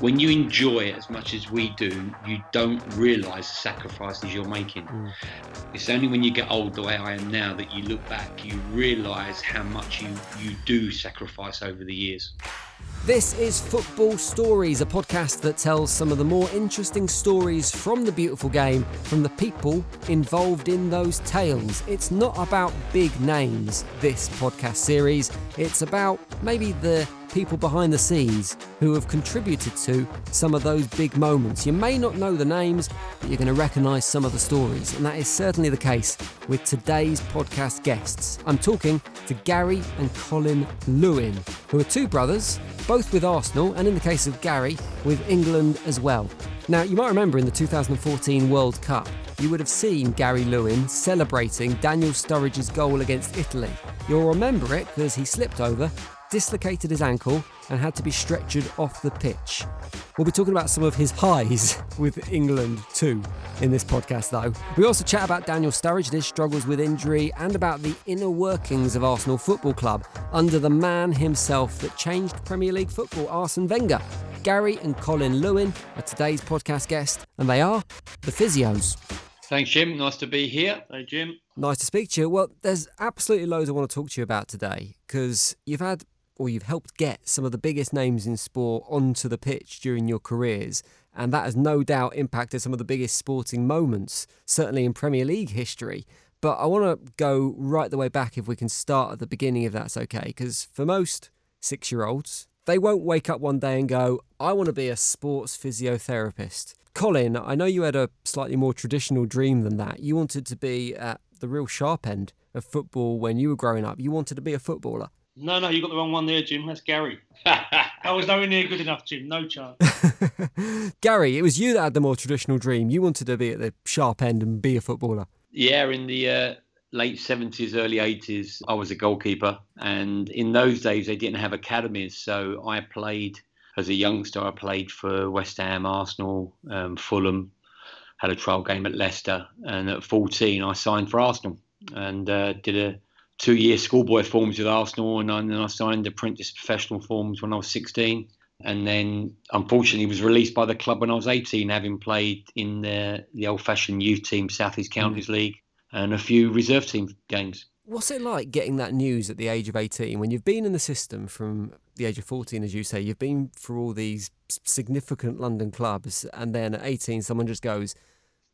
when you enjoy it as much as we do, you don't realise the sacrifices you're making. Mm. It's only when you get old, the way I am now, that you look back, you realise how much you, you do sacrifice over the years. This is Football Stories, a podcast that tells some of the more interesting stories from the beautiful game from the people involved in those tales. It's not about big names, this podcast series. It's about maybe the people behind the scenes who have contributed to some of those big moments. You may not know the names, but you're going to recognise some of the stories, and that is certainly the case with today's podcast guests. I'm talking to Gary and Colin Lewin, who are two brothers, both with Arsenal, and in the case of Gary, with England as well. Now, you might remember in the 2014 World Cup, you would have seen Gary Lewin celebrating Daniel Sturridge's goal against Italy. You'll remember it because he slipped over dislocated his ankle and had to be stretchered off the pitch. We'll be talking about some of his highs with England too in this podcast, though. We also chat about Daniel Sturridge and his struggles with injury and about the inner workings of Arsenal Football Club under the man himself that changed Premier League football, Arsene Wenger. Gary and Colin Lewin are today's podcast guest, and they are the physios. Thanks, Jim. Nice to be here. Hey, Jim. Nice to speak to you. Well, there's absolutely loads I want to talk to you about today because you've had or you've helped get some of the biggest names in sport onto the pitch during your careers. And that has no doubt impacted some of the biggest sporting moments, certainly in Premier League history. But I want to go right the way back if we can start at the beginning, if that's okay. Because for most six year olds, they won't wake up one day and go, I want to be a sports physiotherapist. Colin, I know you had a slightly more traditional dream than that. You wanted to be at the real sharp end of football when you were growing up. You wanted to be a footballer. No, no, you got the wrong one there, Jim. That's Gary. I was nowhere near good enough, Jim. No chance. Gary, it was you that had the more traditional dream. You wanted to be at the sharp end and be a footballer. Yeah, in the uh, late 70s, early 80s, I was a goalkeeper. And in those days, they didn't have academies. So I played as a youngster. I played for West Ham, Arsenal, um, Fulham, had a trial game at Leicester. And at 14, I signed for Arsenal and uh, did a two year schoolboy forms with Arsenal, and then I signed the apprentice professional forms when I was 16. And then, unfortunately, was released by the club when I was 18, having played in the, the old fashioned youth team, Southeast Counties mm. League, and a few reserve team games. What's it like getting that news at the age of 18 when you've been in the system from the age of 14, as you say? You've been for all these significant London clubs, and then at 18, someone just goes,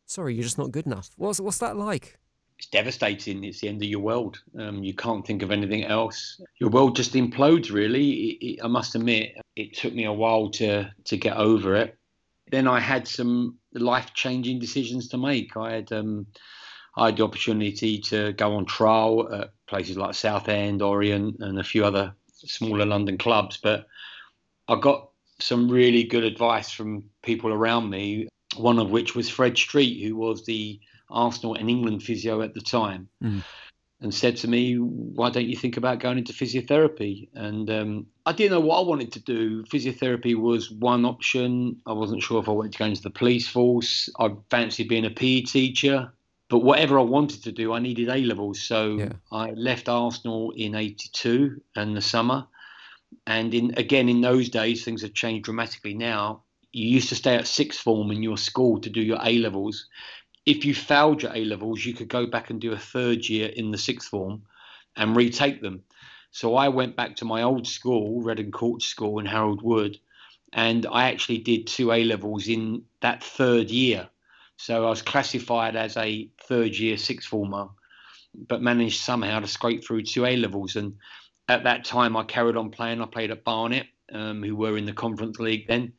Sorry, you're just not good enough. What's, what's that like? It's devastating. It's the end of your world. Um, you can't think of anything else. Your world just implodes. Really, it, it, I must admit, it took me a while to to get over it. Then I had some life changing decisions to make. I had um, I had the opportunity to go on trial at places like Southend, Orient, and a few other smaller London clubs. But I got some really good advice from people around me. One of which was Fred Street, who was the Arsenal and England physio at the time, mm. and said to me, "Why don't you think about going into physiotherapy?" And um, I didn't know what I wanted to do. Physiotherapy was one option. I wasn't sure if I wanted to go into the police force. I fancied being a PE teacher. But whatever I wanted to do, I needed A levels. So yeah. I left Arsenal in '82 and the summer. And in again in those days, things have changed dramatically now you used to stay at sixth form in your school to do your A levels if you failed your A levels, you could go back and do a third year in the sixth form and retake them. So I went back to my old school, Redden Court School in Harold Wood, and I actually did two A levels in that third year. So I was classified as a third year sixth former, but managed somehow to scrape through two A levels. And at that time, I carried on playing. I played at Barnet, um, who were in the Conference League then.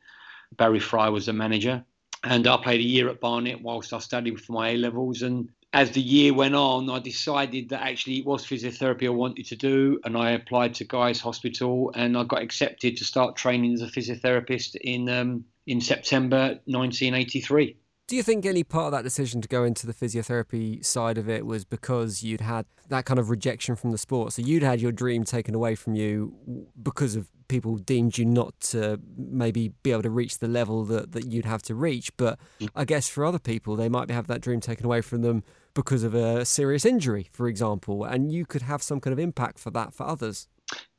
Barry Fry was the manager and I played a year at Barnet whilst I studied for my A levels. And as the year went on, I decided that actually it was physiotherapy I wanted to do, and I applied to Guy's Hospital, and I got accepted to start training as a physiotherapist in um, in September 1983. Do you think any part of that decision to go into the physiotherapy side of it was because you'd had that kind of rejection from the sport? So you'd had your dream taken away from you because of people deemed you not to maybe be able to reach the level that, that you'd have to reach. But mm. I guess for other people, they might have that dream taken away from them because of a serious injury, for example, and you could have some kind of impact for that for others.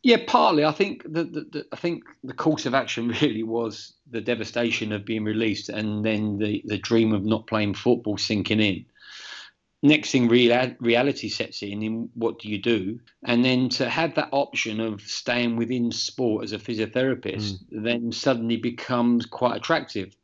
Yeah, partly. I think the, the, the, I think the course of action really was the devastation of being released, and then the, the dream of not playing football sinking in. Next thing, real, reality sets in. In what do you do? And then to have that option of staying within sport as a physiotherapist, mm. then suddenly becomes quite attractive.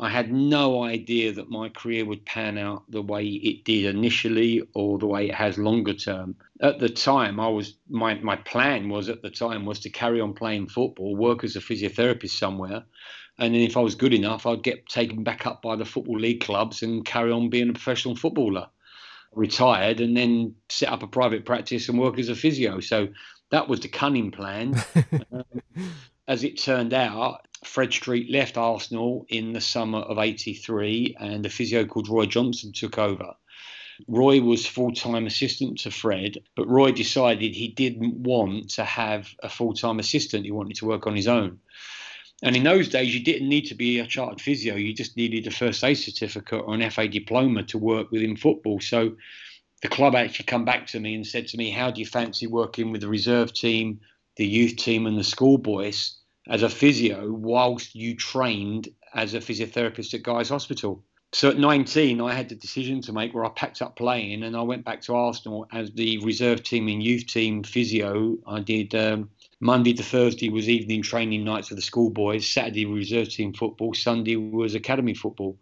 I had no idea that my career would pan out the way it did initially or the way it has longer term. At the time, I was my, my plan was at the time was to carry on playing football, work as a physiotherapist somewhere, and then if I was good enough, I'd get taken back up by the football league clubs and carry on being a professional footballer. Retired and then set up a private practice and work as a physio. So that was the cunning plan. um, as it turned out, Fred Street left Arsenal in the summer of 83 and a physio called Roy Johnson took over. Roy was full time assistant to Fred, but Roy decided he didn't want to have a full time assistant. He wanted to work on his own. And in those days, you didn't need to be a chartered physio. You just needed a first aid certificate or an FA diploma to work within football. So the club actually come back to me and said to me, How do you fancy working with the reserve team, the youth team, and the schoolboys? As a physio whilst you trained as a physiotherapist at Guy's Hospital. So at 19, I had the decision to make where I packed up playing and I went back to Arsenal as the reserve team and youth team physio. I did um, Monday to Thursday was evening training nights for the schoolboys, Saturday reserve team football, Sunday was academy football.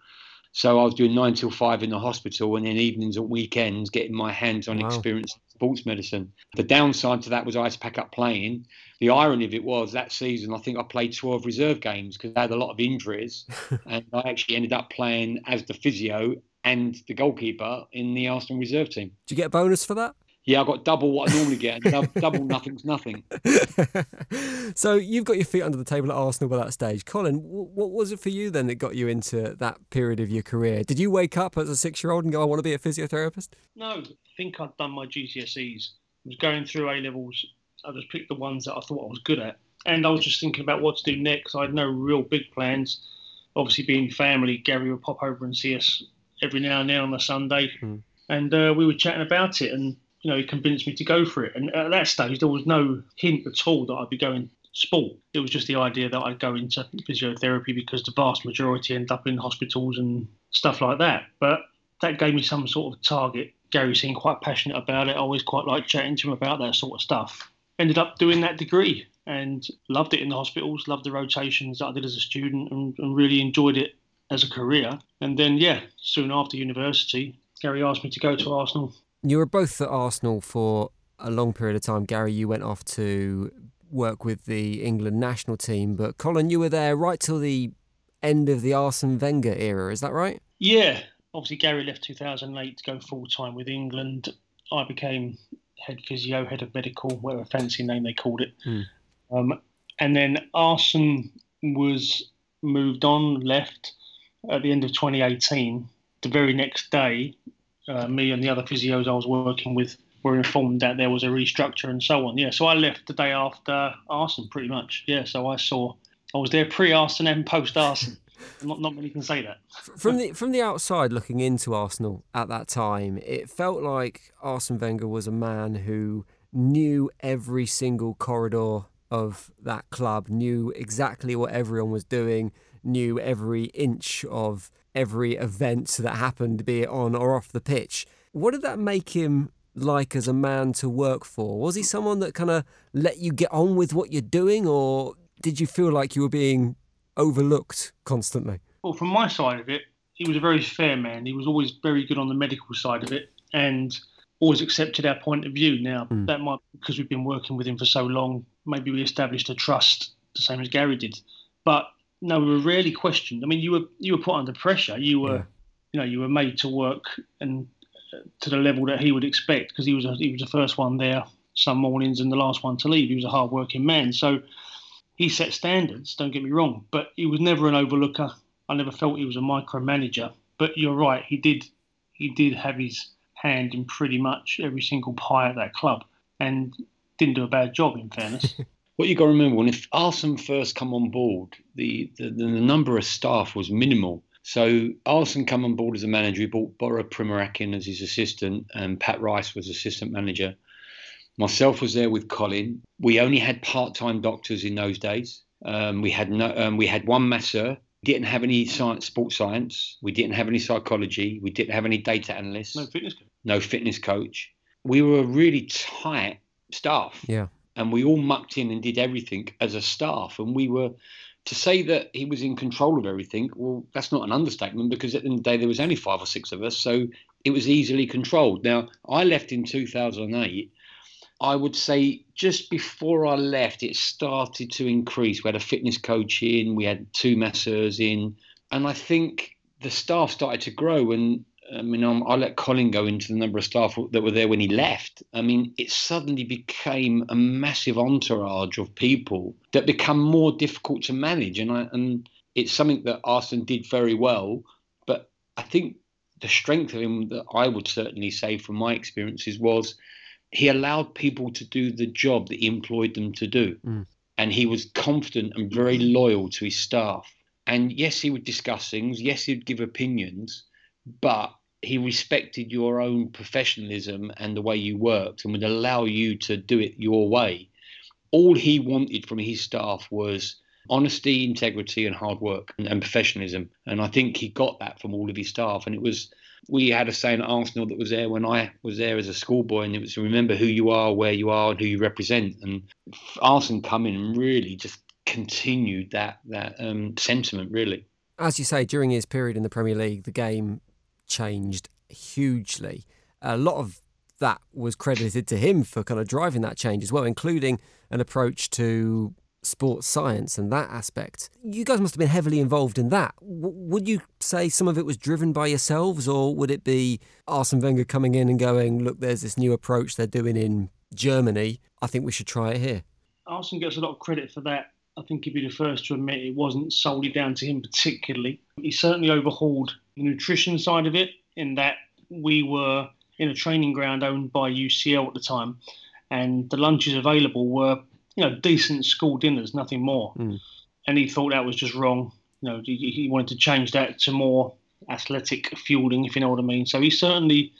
So I was doing nine till five in the hospital, and then evenings and weekends getting my hands on wow. experience sports medicine. The downside to that was I had to pack up playing. The irony of it was that season I think I played 12 reserve games because I had a lot of injuries, and I actually ended up playing as the physio and the goalkeeper in the Arsenal reserve team. Did you get a bonus for that? Yeah, I got double what I normally get. double, double nothing's nothing. so you've got your feet under the table at Arsenal by that stage. Colin, what was it for you then that got you into that period of your career? Did you wake up as a six-year-old and go, "I want to be a physiotherapist"? No, I think I'd done my GCSEs. I was going through A levels. I just picked the ones that I thought I was good at, and I was just thinking about what to do next. I had no real big plans. Obviously, being family, Gary would pop over and see us every now and then on a Sunday, mm. and uh, we were chatting about it and you know, he convinced me to go for it. And at that stage, there was no hint at all that I'd be going sport. It was just the idea that I'd go into physiotherapy because the vast majority end up in hospitals and stuff like that. But that gave me some sort of target. Gary seemed quite passionate about it. I always quite liked chatting to him about that sort of stuff. Ended up doing that degree and loved it in the hospitals, loved the rotations that I did as a student and, and really enjoyed it as a career. And then, yeah, soon after university, Gary asked me to go to Arsenal you were both at Arsenal for a long period of time. Gary, you went off to work with the England national team, but Colin, you were there right till the end of the Arsene Wenger era. Is that right? Yeah. Obviously, Gary left 2008 to go full time with England. I became head physio, head of medical, whatever fancy name they called it. Mm. Um, and then Arsene was moved on, left at the end of 2018. The very next day, uh, me and the other physios I was working with were informed that there was a restructure and so on. Yeah, so I left the day after Arsene, pretty much. Yeah, so I saw I was there pre Arsene and post Arsene. not not many can say that. From the from the outside looking into Arsenal at that time, it felt like Arsene Wenger was a man who knew every single corridor of that club, knew exactly what everyone was doing, knew every inch of every event that happened, be it on or off the pitch. What did that make him like as a man to work for? Was he someone that kind of let you get on with what you're doing, or did you feel like you were being overlooked constantly? Well, from my side of it, he was a very fair man. He was always very good on the medical side of it and always accepted our point of view. Now, mm. that might because we've been working with him for so long, maybe we established a trust the same as Gary did. But no, we were rarely questioned. I mean, you were you were put under pressure. You were, yeah. you know, you were made to work and uh, to the level that he would expect because he was a, he was the first one there some mornings and the last one to leave. He was a hard working man, so he set standards. Don't get me wrong, but he was never an overlooker. I never felt he was a micromanager. But you're right, he did he did have his hand in pretty much every single pie at that club, and didn't do a bad job. In fairness. what you got to remember when if Arsene first come on board, the, the, the number of staff was minimal. So Arsene come on board as a manager. He brought Boro Primorac in as his assistant, and Pat Rice was assistant manager. Myself was there with Colin. We only had part-time doctors in those days. Um, we had no, um, we had one masseur. Didn't have any science, sports science. We didn't have any psychology. We didn't have any data analysts. No fitness coach. No fitness coach. We were a really tight staff. Yeah. And we all mucked in and did everything as a staff. And we were to say that he was in control of everything. Well, that's not an understatement because at the end of the day there was only five or six of us, so it was easily controlled. Now I left in 2008 I would say just before I left, it started to increase. We had a fitness coach in, we had two masseurs in, and I think the staff started to grow. And I mean, I'm, i let Colin go into the number of staff that were there when he left. I mean, it suddenly became a massive entourage of people that become more difficult to manage. And I, and it's something that Arsene did very well. But I think the strength of him that I would certainly say from my experiences was he allowed people to do the job that he employed them to do. Mm. And he was confident and very loyal to his staff. And yes, he would discuss things. Yes, he'd give opinions, but he respected your own professionalism and the way you worked and would allow you to do it your way. All he wanted from his staff was honesty, integrity, and hard work and, and professionalism. And I think he got that from all of his staff. And it was we had a saying at Arsenal that was there when I was there as a schoolboy, and it was remember who you are, where you are, and who you represent. And Arsene coming and really just continued that that um, sentiment, really. As you say, during his period in the Premier League, the game changed hugely. A lot of that was credited to him for kind of driving that change as well, including an approach to sports science and that aspect. You guys must have been heavily involved in that. W- would you say some of it was driven by yourselves, or would it be Arsene Wenger coming in and going, look, there's this new approach they're doing in Germany. I think we should try it here? Arsene gets a lot of credit for that. I think he'd be the first to admit it wasn't solely down to him particularly. He certainly overhauled the nutrition side of it, in that we were in a training ground owned by UCL at the time, and the lunches available were you know, decent school dinners, nothing more. Mm. And he thought that was just wrong. You know, he, he, wanted to change that to more athletic fueling, if you know what I mean. So he certainly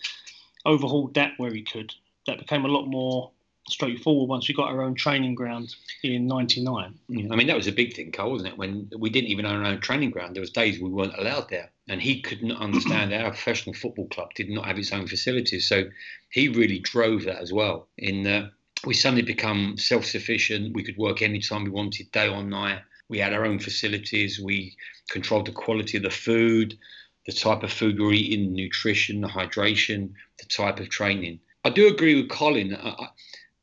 overhauled that where he could. That became a lot more straightforward once we got our own training ground in '99. I mean, that was a big thing, Carl, wasn't it? When we didn't even own our own training ground, there was days we weren't allowed there, and he couldn't understand that our professional football club did not have its own facilities. So he really drove that as well. In uh, we suddenly become self-sufficient. We could work anytime we wanted, day or night. We had our own facilities. We controlled the quality of the food, the type of food we are eating, nutrition, the hydration, the type of training. I do agree with Colin. I,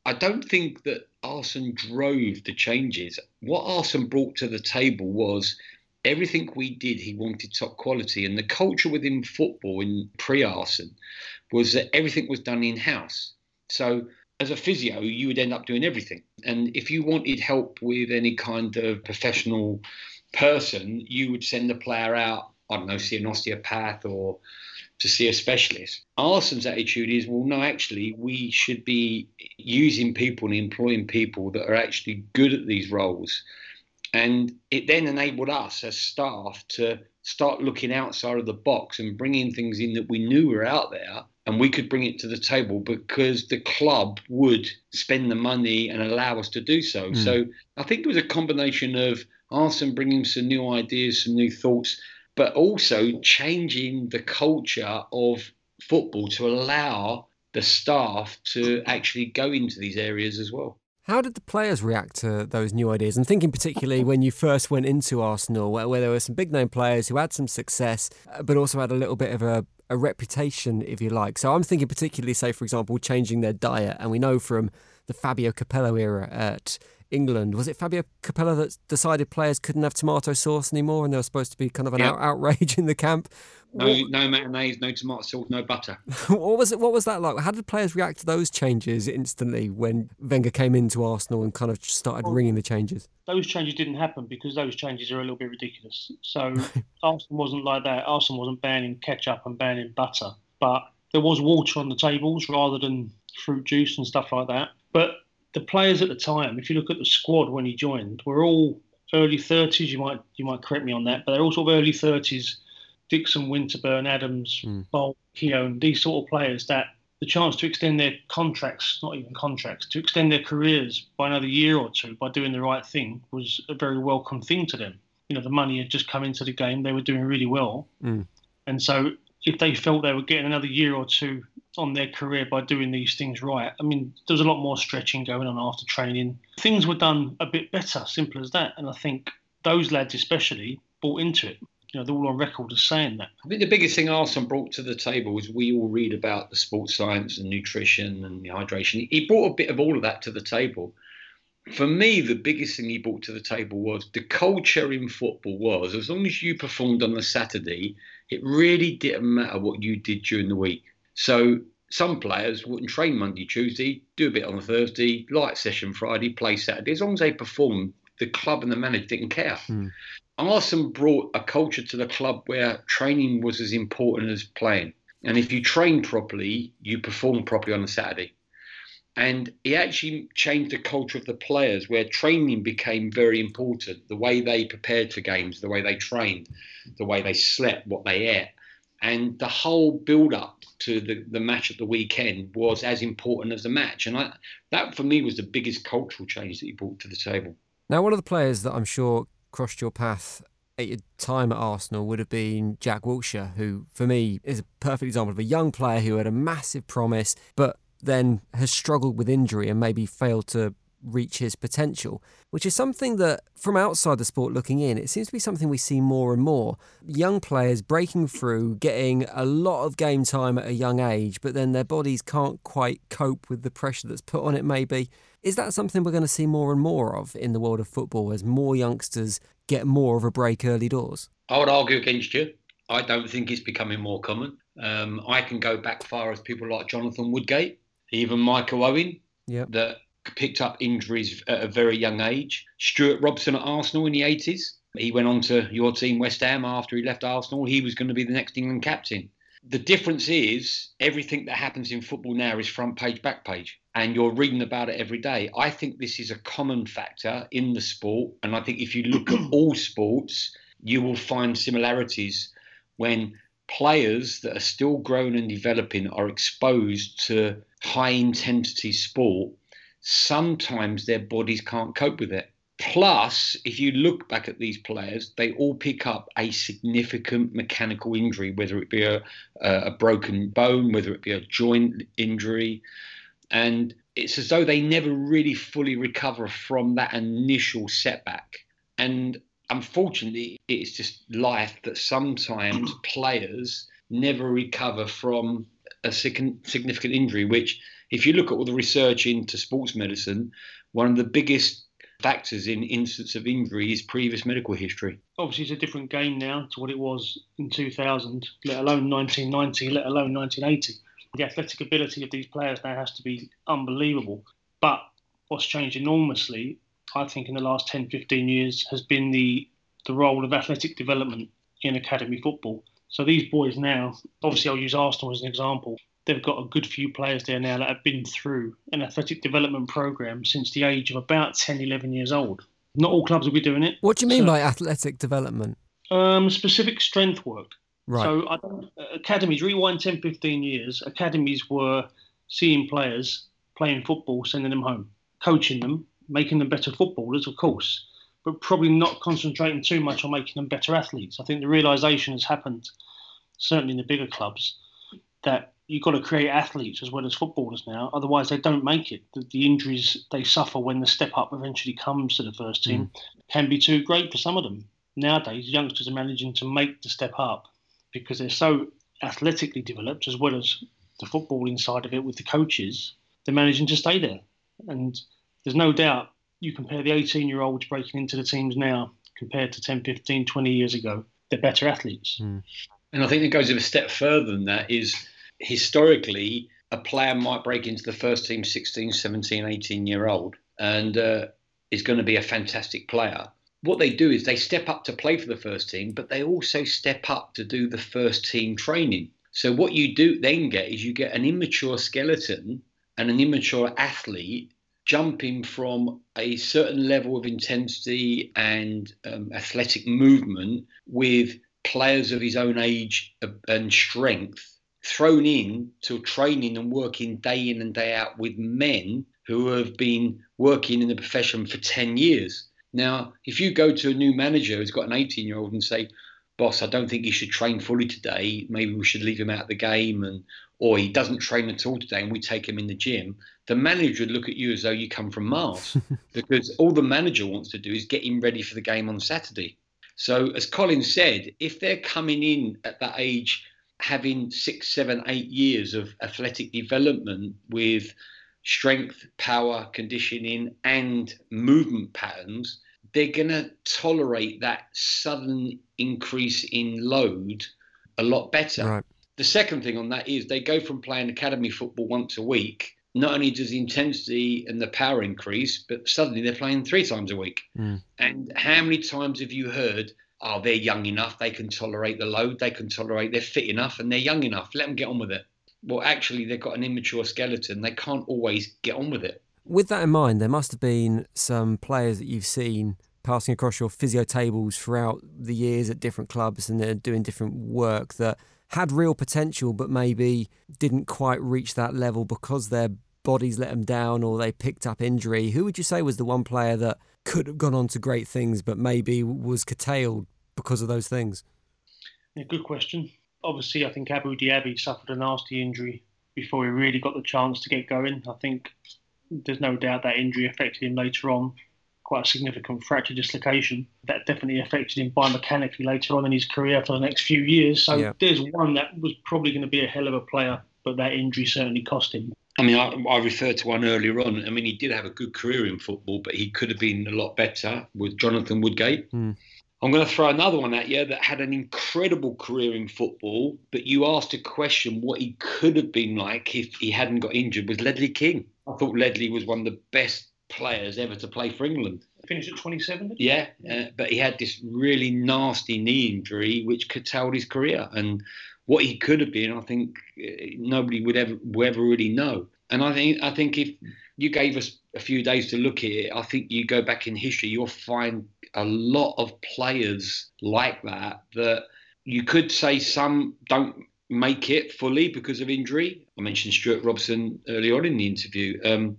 I don't think that Arsene drove the changes. What Arsene brought to the table was everything we did, he wanted top quality. And the culture within football in pre Arsene was that everything was done in house. So as a physio, you would end up doing everything. And if you wanted help with any kind of professional person, you would send the player out, I don't know, see an osteopath or to see a specialist. Arsene's attitude is, well, no, actually, we should be using people and employing people that are actually good at these roles. And it then enabled us as staff to start looking outside of the box and bringing things in that we knew were out there and we could bring it to the table because the club would spend the money and allow us to do so. Mm. So I think it was a combination of Arsene bringing some new ideas, some new thoughts, but also changing the culture of football to allow the staff to actually go into these areas as well. How did the players react to those new ideas? I'm thinking particularly when you first went into Arsenal, where, where there were some big name players who had some success, uh, but also had a little bit of a a reputation, if you like. So I'm thinking particularly, say, for example, changing their diet. And we know from the Fabio Capello era at England, was it Fabio Capello that decided players couldn't have tomato sauce anymore and there was supposed to be kind of an out- outrage in the camp? No, what, no mayonnaise, no tomato sauce, no butter. what was it? What was that like? How did players react to those changes instantly when Wenger came into Arsenal and kind of started well, ringing the changes? Those changes didn't happen because those changes are a little bit ridiculous. So Arsenal wasn't like that. Arsenal wasn't banning ketchup and banning butter, but there was water on the tables rather than fruit juice and stuff like that. But the players at the time, if you look at the squad when he joined, were all early 30s. You might you might correct me on that, but they're all sort of early 30s Dixon, Winterburn, Adams, mm. Bould, Keown, these sort of players that the chance to extend their contracts, not even contracts, to extend their careers by another year or two by doing the right thing was a very welcome thing to them. You know, the money had just come into the game, they were doing really well. Mm. And so if they felt they were getting another year or two on their career by doing these things right, I mean, there was a lot more stretching going on after training. Things were done a bit better, simple as that. And I think those lads, especially, bought into it you know, they're all on record as saying that. I think the biggest thing Arsene brought to the table was we all read about the sports science and nutrition and the hydration. He brought a bit of all of that to the table. For me, the biggest thing he brought to the table was the culture in football was as long as you performed on the Saturday, it really didn't matter what you did during the week. So some players wouldn't train Monday, Tuesday, do a bit on a Thursday, light session Friday, play Saturday. As long as they performed, the club and the manager didn't care. Mm. Arsene brought a culture to the club where training was as important as playing. And if you train properly, you perform properly on a Saturday. And he actually changed the culture of the players where training became very important. The way they prepared for games, the way they trained, the way they slept, what they ate. And the whole build up to the, the match at the weekend was as important as the match. And I, that for me was the biggest cultural change that he brought to the table. Now, one of the players that I'm sure crossed your path at your time at Arsenal would have been Jack Wilshere, who for me is a perfect example of a young player who had a massive promise, but then has struggled with injury and maybe failed to reach his potential, which is something that, from outside the sport looking in, it seems to be something we see more and more. Young players breaking through, getting a lot of game time at a young age, but then their bodies can't quite cope with the pressure that's put on it, maybe. Is that something we're going to see more and more of in the world of football as more youngsters get more of a break early doors? I would argue against you. I don't think it's becoming more common. Um, I can go back far as people like Jonathan Woodgate, even Michael Owen, yep. that picked up injuries at a very young age. Stewart Robson at Arsenal in the 80s. He went on to your team, West Ham, after he left Arsenal. He was going to be the next England captain. The difference is everything that happens in football now is front page, back page, and you're reading about it every day. I think this is a common factor in the sport. And I think if you look at all sports, you will find similarities when players that are still growing and developing are exposed to high intensity sport sometimes their bodies can't cope with it. Plus, if you look back at these players, they all pick up a significant mechanical injury, whether it be a, a broken bone, whether it be a joint injury. And it's as though they never really fully recover from that initial setback. And unfortunately, it's just life that sometimes players never recover from a significant injury, which if you look at all the research into sports medicine, one of the biggest factors in instance of injury is previous medical history. Obviously, it's a different game now to what it was in 2000, let alone 1990, let alone 1980. The athletic ability of these players now has to be unbelievable. But what's changed enormously, I think, in the last 10, 15 years has been the, the role of athletic development in academy football. So these boys now, obviously, I'll use Arsenal as an example they've got a good few players there now that have been through an athletic development program since the age of about 10, 11 years old. Not all clubs will be doing it. What do you mean so, by athletic development? Um, specific strength work. Right. So I don't, academies, rewind 10, 15 years, academies were seeing players playing football, sending them home, coaching them, making them better footballers, of course, but probably not concentrating too much on making them better athletes. I think the realization has happened, certainly in the bigger clubs, that you've got to create athletes as well as footballers now. Otherwise, they don't make it. The, the, injuries they suffer when the step up eventually comes to the first team mm. can be too great for some of them. Nowadays, youngsters are managing to make the step up because they're so athletically developed as well as the footballing side of it with the coaches. They're managing to stay there. And there's no doubt you compare the 18 year olds breaking into the teams now compared to 10, 15, 20 years ago, they're better athletes. Mm. And I think it goes a step further than that is historically, a player might break into the first team 16, 17, 18 year old and uh, is going to be a fantastic player. What they do is they step up to play for the first team, but they also step up to do the first team training. So what you do then get is you get an immature skeleton and an immature athlete jumping from a certain level of intensity and um, athletic movement with players of his own age and strength thrown in to training and working day in and day out with men who have been working in the profession for 10 years. Now, if you go to a new manager who's got an 18 year old and say, boss, I don't think he should train fully today. Maybe we should leave him out of the game, and or he doesn't train at all today, and we take him in the gym. The manager would look at you as though you come from Mars, because all the manager wants to do is get him ready for the game on Saturday. So, as Colin said, if they're coming in at that age, having six, seven, eight years of athletic development with strength, power, conditioning, and movement patterns, they're going to tolerate that sudden increase in load a lot better. Right. The second thing on that is they go from playing academy football once a week. Not only does the intensity and the power increase, but suddenly they're playing three times a week. Mm. And how many times have you heard, oh, they're young enough, they can tolerate the load, they can tolerate, they're fit enough, and they're young enough, let them get on with it. Well, actually, they've got an immature skeleton, they can't always get on with it. With that in mind, there must have been some players that you've seen passing across your physio tables throughout the years at different clubs and they're doing different work that had real potential but maybe didn't quite reach that level because their bodies let them down or they picked up injury. Who would you say was the one player that could have gone on to great things but maybe was curtailed because of those things? Yeah, good question. Obviously, I think Abou Diaby suffered a nasty injury before he really got the chance to get going. I think there's no doubt that injury affected him later on quite a significant fracture dislocation. That definitely affected him biomechanically later on in his career for the next few years. So yeah. there's one that was probably going to be a hell of a player, but that injury certainly cost him. I mean, I, I, referred to one earlier on. I mean, he did have a good career in football, but he could have been a lot better with Jonathan Woodgate. Mm. I'm going to throw another one at you that had an incredible career in football, but you asked a question what he could have been like if he hadn't got injured was Ledley King. I thought Ledley was one of the best players ever to play for England. Finished at 27. Yeah, uh, but he had this really nasty knee injury which curtailed his career. And what he could have been, I think uh, nobody would ever would ever really know. And I think I think if you gave us a few days to look at it, I think you go back in history, you'll find a lot of players like that that you could say some don't make it fully because of injury. I mentioned Stewart Robson early on in the interview, um,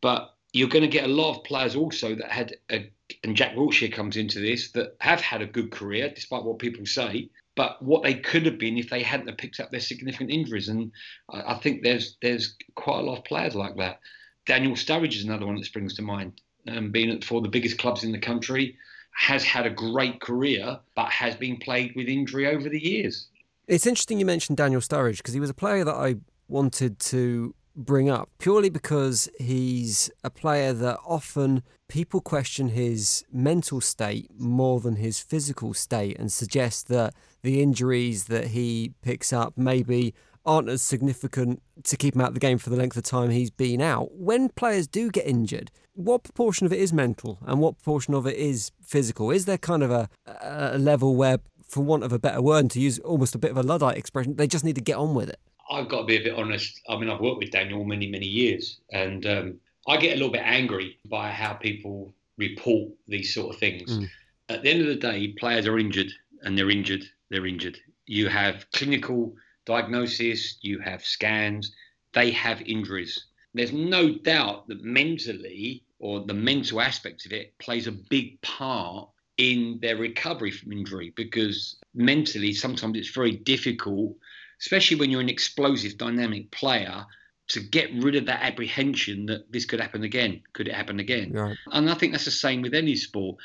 but you're going to get a lot of players also that had, a, and Jack Wilshere comes into this, that have had a good career, despite what people say, but what they could have been if they hadn't picked up their significant injuries. And I, I think there's there's quite a lot of players like that. Daniel Sturridge is another one that springs to mind. Um, being at for the biggest clubs in the country, has had a great career, but has been plagued with injury over the years. It's interesting you mentioned Daniel Sturridge because he was a player that I wanted to bring up purely because he's a player that often people question his mental state more than his physical state and suggest that the injuries that he picks up maybe aren't as significant to keep him out of the game for the length of time he's been out. When players do get injured, what proportion of it is mental and what proportion of it is physical? Is there kind of a, a level where, for want of a better word, to use almost a bit of a Luddite expression, they just need to get on with it? I've got to be a bit honest. I mean, I've worked with Daniel many, many years, and um, I get a little bit angry by how people report these sort of things. Mm. At the end of the day, players are injured, and they're injured. They're injured. You have clinical diagnosis. You have scans. They have injuries. There's no doubt that mentally, or the mental aspect of it, plays a big part in their recovery from injury because mentally sometimes it's very difficult especially when you're an explosive, dynamic player, to get rid of that apprehension that this could happen again. Could it happen again? Right. And I think that's the same with any sport.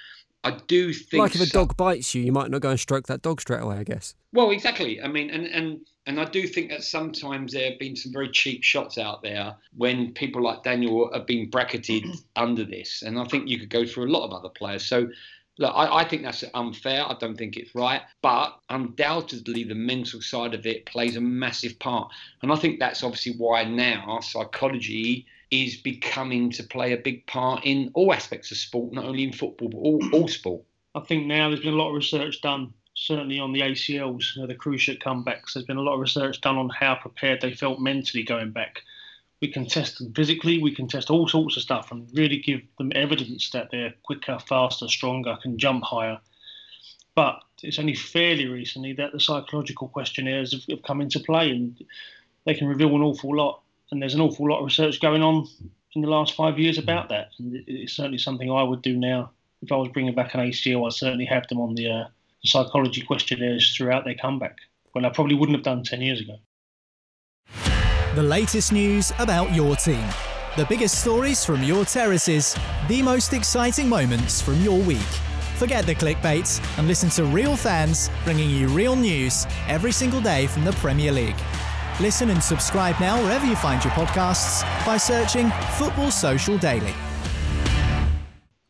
I do think like if a so, dog bites you, you might not go and stroke that dog straight away. I guess. Well, exactly. I mean, and and and I do think that sometimes there have been some very cheap shots out there when people like Daniel have been bracketed under this, and I think you could go through a lot of other players. So Look, I, I, think that's unfair. I don't think it's right. But undoubtedly, the mental side of it plays a massive part. And I think that's obviously why now psychology is becoming to play a big part in all aspects of sport, not only in football, but all, all sport. I think now there's been a lot of research done, certainly on the ACLs, you know, the cruciate comebacks. There's been a lot of research done on how prepared they felt mentally going back we can test them physically, we can test all sorts of stuff and really give them evidence that they're quicker, faster, stronger, can jump higher. But it's only fairly recently that the psychological questionnaires have, have come into play, and they can reveal an awful lot. And there's an awful lot of research going on in the last five years about that. And it's certainly something I would do now. If I was bringing back an ACL, I'd certainly have them on the, uh, the psychology questionnaires throughout their comeback, when I probably wouldn't have done 10 years ago. The latest news about your team. The biggest stories from your terraces. The most exciting moments from your week. Forget the clickbait and listen to real fans bringing you real news every single day from the Premier League. Listen and subscribe now wherever you find your podcasts by searching Football Social Daily.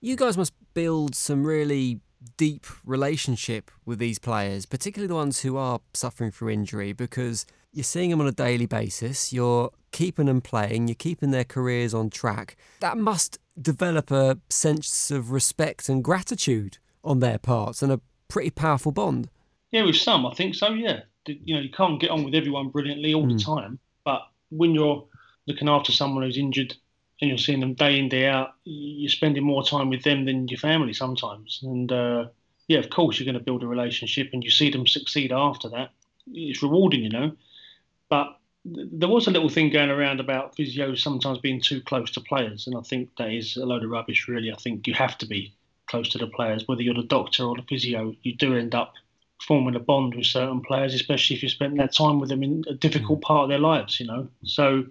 You guys must build some really deep relationship with these players, particularly the ones who are suffering through injury, because you're seeing them on a daily basis, you're keeping them playing, you're keeping their careers on track. That must develop a sense of respect and gratitude on their parts and a pretty powerful bond. Yeah, with some, I think so, yeah. You know, you can't get on with everyone brilliantly all mm. the time, but when you're looking after someone who's injured and you're seeing them day in, day out, you're spending more time with them than your family sometimes. And uh, yeah, of course, you're going to build a relationship and you see them succeed after that. It's rewarding, you know. But there was a little thing going around about physios sometimes being too close to players, and I think that is a load of rubbish. Really, I think you have to be close to the players, whether you're the doctor or the physio. You do end up forming a bond with certain players, especially if you spend that time with them in a difficult mm. part of their lives. You know, so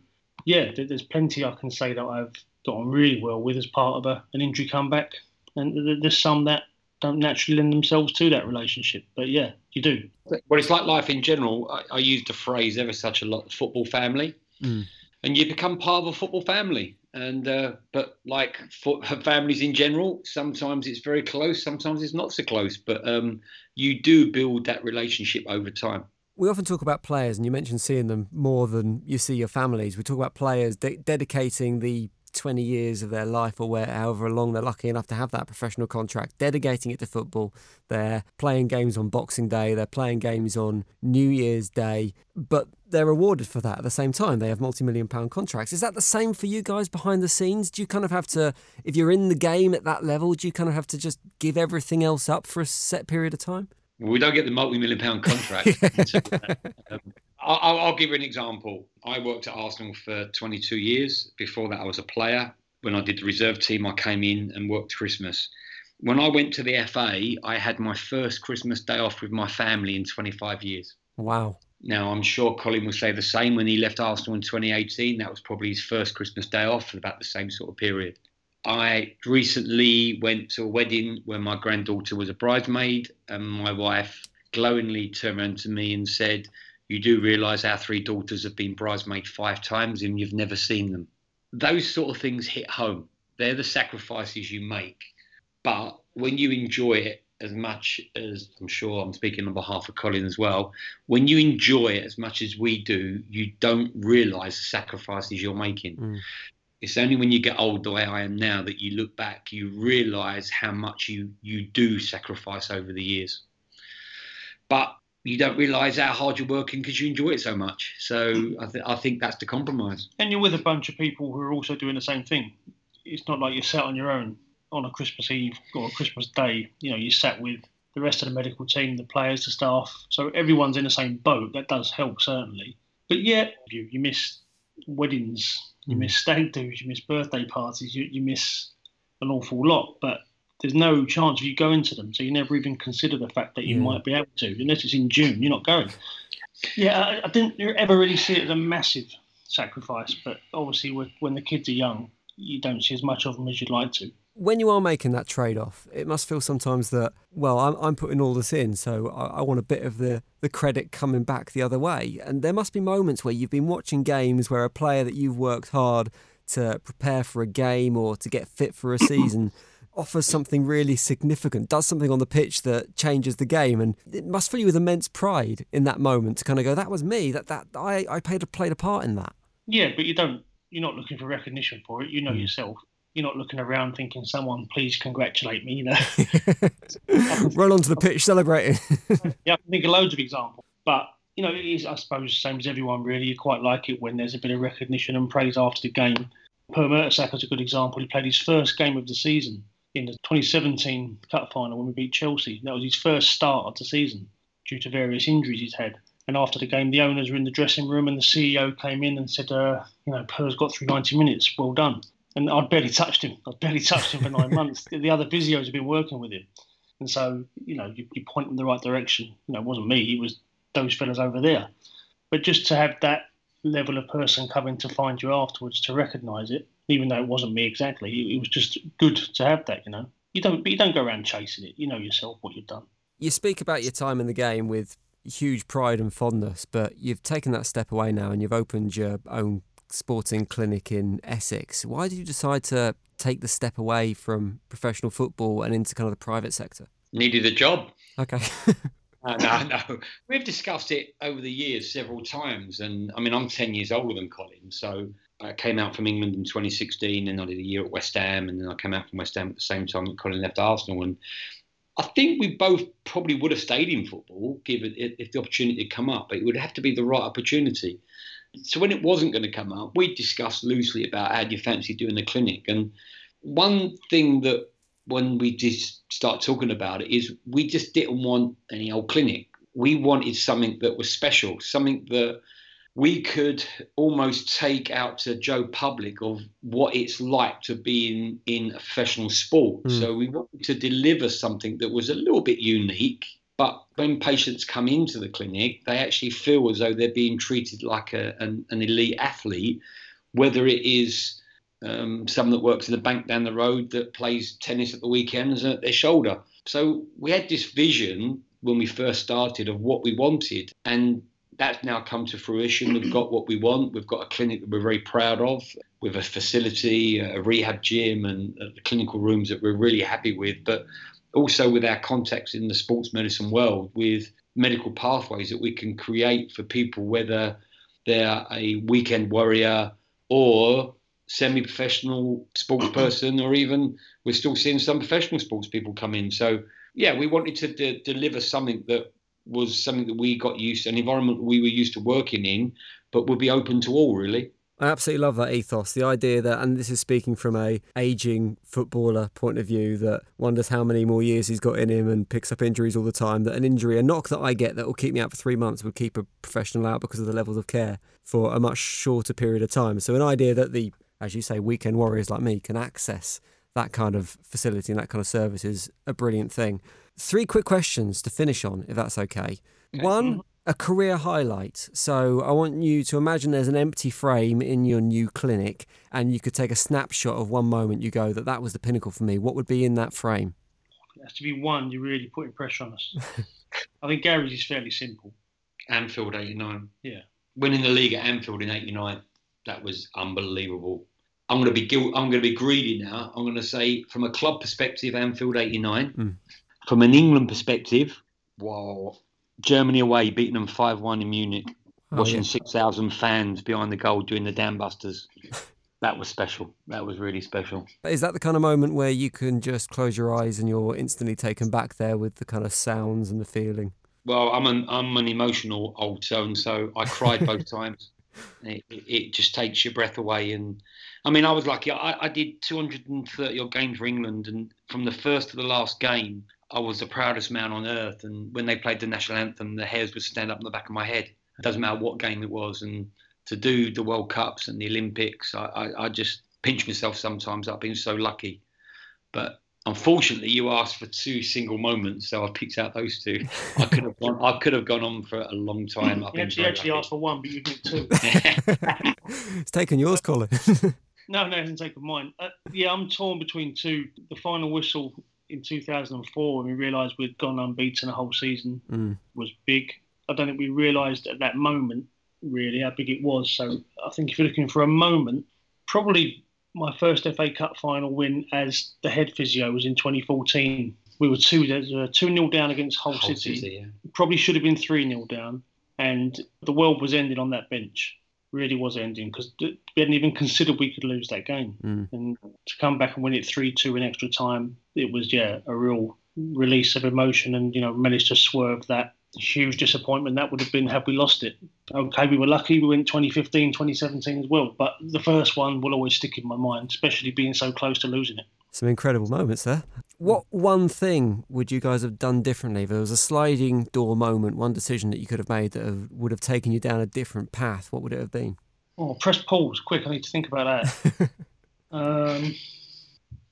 yeah, there's plenty I can say that I've got on really well with as part of a, an injury comeback, and there's some that don't naturally lend themselves to that relationship. But yeah, you do. Well, it's like life in general. I, I use the phrase ever such a lot: football family, mm. and you become part of a football family. And uh, but like for families in general, sometimes it's very close, sometimes it's not so close. But um, you do build that relationship over time. We often talk about players, and you mentioned seeing them more than you see your families. We talk about players de- dedicating the 20 years of their life or where, however long they're lucky enough to have that professional contract, dedicating it to football. They're playing games on Boxing Day, they're playing games on New Year's Day, but they're rewarded for that at the same time. They have multi million pound contracts. Is that the same for you guys behind the scenes? Do you kind of have to, if you're in the game at that level, do you kind of have to just give everything else up for a set period of time? we don't get the multi-million pound contract. um, I'll, I'll, give you an example. I worked at Arsenal for 22 years. Before that, I was a player. When I did the reserve team, I came in and worked Christmas. When I went to the FA, I had my first Christmas day off with my family in 25 years. Wow. Now, I'm sure Colin will say the same when he left Arsenal in 2018. That was probably his first Christmas day off for about the same sort of period. I recently went to a wedding where my granddaughter was a bridesmaid, and my wife glowingly turned around to me and said, You do realise our three daughters have been bridesmaid five times and you've never seen them. Those sort of things hit home. They're the sacrifices you make. But when you enjoy it as much as I'm sure I'm speaking on behalf of Colin as well, when you enjoy it as much as we do, you don't realise the sacrifices you're making. Mm it's only when you get old the way I am now that you look back, you realise how much you you do sacrifice over the years. But you don't realise how hard you're working because you enjoy it so much. So I, th- I think that's the compromise. And you're with a bunch of people who are also doing the same thing. It's not like you're sat on your own on a Christmas Eve or a Christmas Day. You know, you're sat with the rest of the medical team, the players, the staff. So everyone's in the same boat. That does help certainly. But yet you you miss weddings you mm. miss stag do's, you miss birthday parties, you, you miss an awful lot. But there's no chance of you going to them, so you never even consider the fact that you yeah. might be able to, unless it's in June. You're not going. Yeah, I, I didn't ever really see it as a massive sacrifice, but obviously when the kids are young, you don't see as much of them as you'd like to when you are making that trade off, it must feel sometimes that, well, I'm, I'm putting all this in, so I, I, want a bit of the, the credit coming back the other way. And there must be moments where you've been watching games where a player that you've worked hard to prepare for a game or to get fit for a season offers something really significant, does something on the pitch that changes the game. And it must fill you with immense pride in that moment to kind of go, that was me, that, that I, I played, a, played a part in that. Yeah, but you don't, you're not looking for recognition for it. You know mm. yourself you're not looking around thinking, "Someone, please congratulate me." You know, run onto the pitch celebrating. yeah, I can think of loads of examples, but you know, it is, I suppose, the same as everyone. Really, you quite like it when there's a bit of recognition and praise after the game. Per Mertesacker is a good example. He played his first game of the season in the 2017 Cup final when we beat Chelsea. That was his first start of the season due to various injuries he's had. And after the game, the owners were in the dressing room, and the CEO came in and said, uh, "You know, Per's got through 90 minutes. Well done." And I'd barely touched him. I'd barely touched him for nine months. The other physios have been working with him, and so you know, you, you point in the right direction. You know, it wasn't me; it was those fellas over there. But just to have that level of person coming to find you afterwards to recognise it, even though it wasn't me exactly, it, it was just good to have that. You know, you don't, but you don't go around chasing it. You know yourself what you've done. You speak about your time in the game with huge pride and fondness, but you've taken that step away now and you've opened your own sporting clinic in Essex. Why did you decide to take the step away from professional football and into kind of the private sector? Needed a job. Okay. Uh, no, no. We've discussed it over the years several times. And I mean, I'm 10 years older than Colin. So I came out from England in 2016 and I did a year at West Ham. And then I came out from West Ham at the same time that Colin left Arsenal. And I think we both probably would have stayed in football given if the opportunity had come up, but it would have to be the right opportunity. So when it wasn't going to come up, we discussed loosely about how do you fancy doing the clinic. And one thing that when we just start talking about it is we just didn't want any old clinic. We wanted something that was special, something that we could almost take out to Joe Public of what it's like to be in, in professional sport. Mm. So we wanted to deliver something that was a little bit unique. But when patients come into the clinic, they actually feel as though they're being treated like a, an, an elite athlete, whether it is um, someone that works in the bank down the road that plays tennis at the weekends at their shoulder. So we had this vision when we first started of what we wanted, and that's now come to fruition. We've got what we want. We've got a clinic that we're very proud of, with a facility, a rehab gym, and uh, clinical rooms that we're really happy with. But also with our contacts in the sports medicine world, with medical pathways that we can create for people, whether they're a weekend warrior or semi-professional sports person, or even we're still seeing some professional sports people come in. So yeah, we wanted to de- deliver something that was something that we got used to, an environment we were used to working in, but would be open to all really. I absolutely love that ethos. The idea that, and this is speaking from a aging footballer point of view, that wonders how many more years he's got in him and picks up injuries all the time. That an injury, a knock that I get that will keep me out for three months, would keep a professional out because of the levels of care for a much shorter period of time. So an idea that the as you say, weekend warriors like me can access that kind of facility and that kind of service is a brilliant thing. Three quick questions to finish on, if that's okay. okay. One, a career highlight. So I want you to imagine there's an empty frame in your new clinic, and you could take a snapshot of one moment you go that that was the pinnacle for me. What would be in that frame? It has to be one. You're really putting pressure on us. I think Gary's is fairly simple. Anfield '89. Yeah. Winning the league at Anfield in '89. That was unbelievable. I'm going to be guilt, I'm going to be greedy now. I'm going to say from a club perspective, Anfield '89. Mm. From an England perspective, wow, Germany away beating them five one in Munich, oh, watching yeah. six thousand fans behind the goal doing the dambusters. that was special. That was really special. Is that the kind of moment where you can just close your eyes and you're instantly taken back there with the kind of sounds and the feeling? Well, I'm an I'm an emotional old so so I cried both times. It, it, just takes your breath away. And I mean, I was lucky. I, I did 230 odd games for England, and from the first to the last game, I was the proudest man on earth. And when they played the national anthem, the hairs would stand up in the back of my head. It doesn't matter what game it was. And to do the World Cups and the Olympics, I, I, I just pinch myself sometimes. I've been so lucky. But Unfortunately, you asked for two single moments, so I picked out those two. I could have gone. I could have gone on for a long time. I've you actually, actually asked for one, but you did two. it's taken yours, Colin. no, no, it hasn't taken mine. Uh, yeah, I'm torn between two. The final whistle in 2004, when we realised we'd gone unbeaten a whole season, mm. was big. I don't think we realised at that moment really how big it was. So I think if you're looking for a moment, probably my first FA Cup final win as the head physio was in 2014. We were two uh, two nil down against Hull, Hull City. City yeah. Probably should have been three nil down, and the world was ended on that bench. Really was ending because we hadn't even considered we could lose that game. Mm. And to come back and win it three two in extra time, it was yeah a real release of emotion, and you know managed to swerve that huge disappointment that would have been had we lost it. Okay, we were lucky we went 2015, 2017 as well, but the first one will always stick in my mind, especially being so close to losing it. Some incredible moments there. What one thing would you guys have done differently? If there was a sliding door moment, one decision that you could have made that have, would have taken you down a different path, what would it have been? Oh, press pause quick. I need to think about that. um,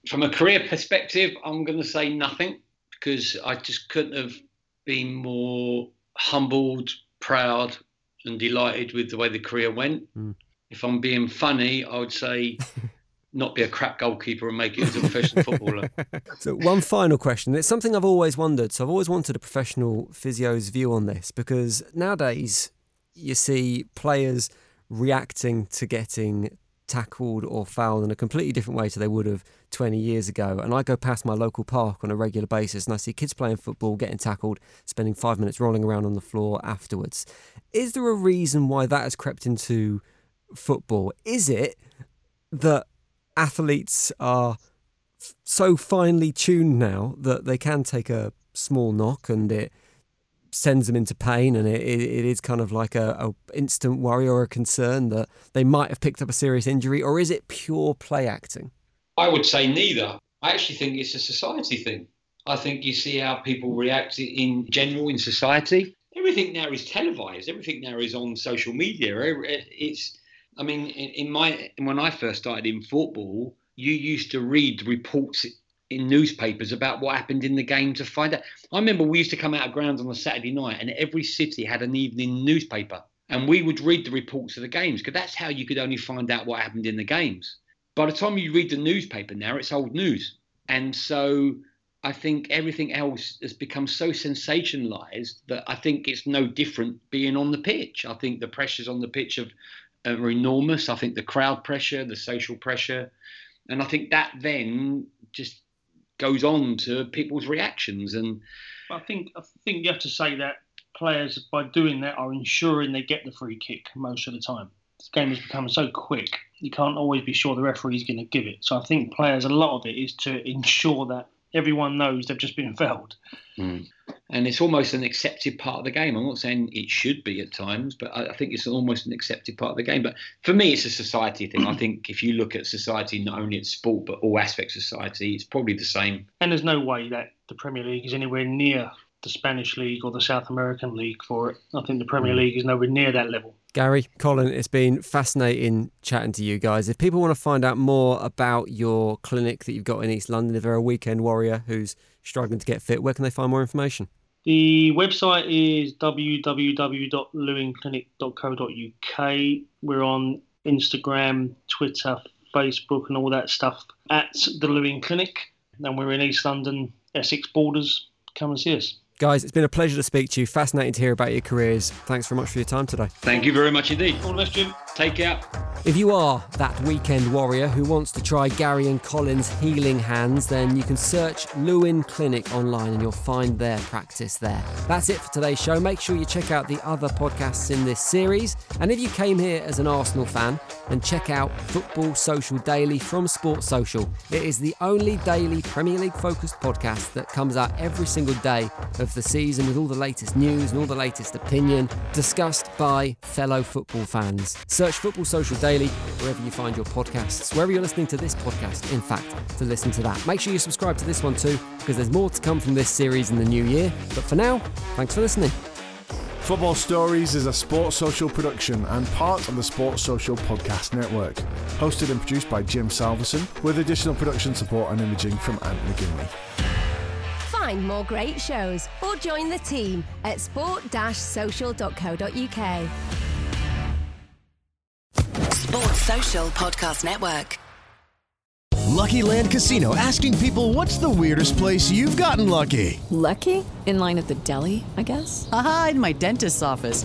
From a career perspective, I'm going to say nothing because I just couldn't have been more humbled, proud, and delighted with the way the career went. Mm. If I'm being funny, I would say not be a crap goalkeeper and make it as a professional footballer. So, one final question. It's something I've always wondered. So, I've always wanted a professional physio's view on this because nowadays you see players reacting to getting tackled or fouled in a completely different way to they would have 20 years ago. And I go past my local park on a regular basis and I see kids playing football, getting tackled, spending five minutes rolling around on the floor afterwards. Is there a reason why that has crept into football? Is it that athletes are so finely tuned now that they can take a small knock and it sends them into pain and it, it, it is kind of like a, a instant worry or a concern that they might have picked up a serious injury or is it pure play acting I would say neither. I actually think it's a society thing. I think you see how people react in general in society. Everything now is televised. Everything now is on social media. It's, I mean, in, my when I first started in football, you used to read reports in newspapers about what happened in the game to find out. I remember we used to come out of grounds on a Saturday night, and every city had an evening newspaper, and we would read the reports of the games because that's how you could only find out what happened in the games. By the time you read the newspaper now, it's old news, and so I think everything else has become so sensationalized that I think it's no different being on the pitch. I think the pressures on the pitch have, are enormous. I think the crowd pressure, the social pressure, and I think that then just goes on to people's reactions. And I think I think you have to say that players, by doing that, are ensuring they get the free kick most of the time. This game has become so quick, you can't always be sure the referee is going to give it. So I think players, a lot of it is to ensure that everyone knows they've just been fouled. Mm. And it's almost an accepted part of the game. I'm not saying it should be at times, but I, I think it's almost an accepted part of the game. But for me, it's a society thing. I think if you look at society, not only at sport, but all aspects of society, it's probably the same. And there's no way that the Premier League is anywhere near the Spanish League or the South American League for it. I think the Premier League is nowhere near that level. Gary, Colin, it's been fascinating chatting to you guys. If people want to find out more about your clinic that you've got in East London, if they're a weekend warrior who's struggling to get fit, where can they find more information? The website is www.lewinclinic.co.uk. We're on Instagram, Twitter, Facebook, and all that stuff at the Lewin Clinic. And we're in East London, Essex borders. Come and see us. Guys, it's been a pleasure to speak to you. Fascinating to hear about your careers. Thanks very much for your time today. Thank you very much indeed. All the best, Jim. Take care. If you are that weekend warrior who wants to try Gary and Colin's healing hands, then you can search Lewin Clinic online and you'll find their practice there. That's it for today's show. Make sure you check out the other podcasts in this series. And if you came here as an Arsenal fan, then check out Football Social Daily from Sports Social. It is the only daily Premier League focused podcast that comes out every single day of the season with all the latest news and all the latest opinion discussed by fellow football fans. Search Football Social Daily wherever you find your podcasts, wherever you're listening to this podcast, in fact, to listen to that. Make sure you subscribe to this one too, because there's more to come from this series in the new year. But for now, thanks for listening. Football Stories is a Sports Social production and part of the Sports Social Podcast Network. Hosted and produced by Jim Salverson, with additional production support and imaging from Ant McGinley. Find more great shows or join the team at sport-social.co.uk. Sports Social Podcast Network. Lucky Land Casino asking people what's the weirdest place you've gotten lucky? Lucky? In line at the deli, I guess? Aha, in my dentist's office.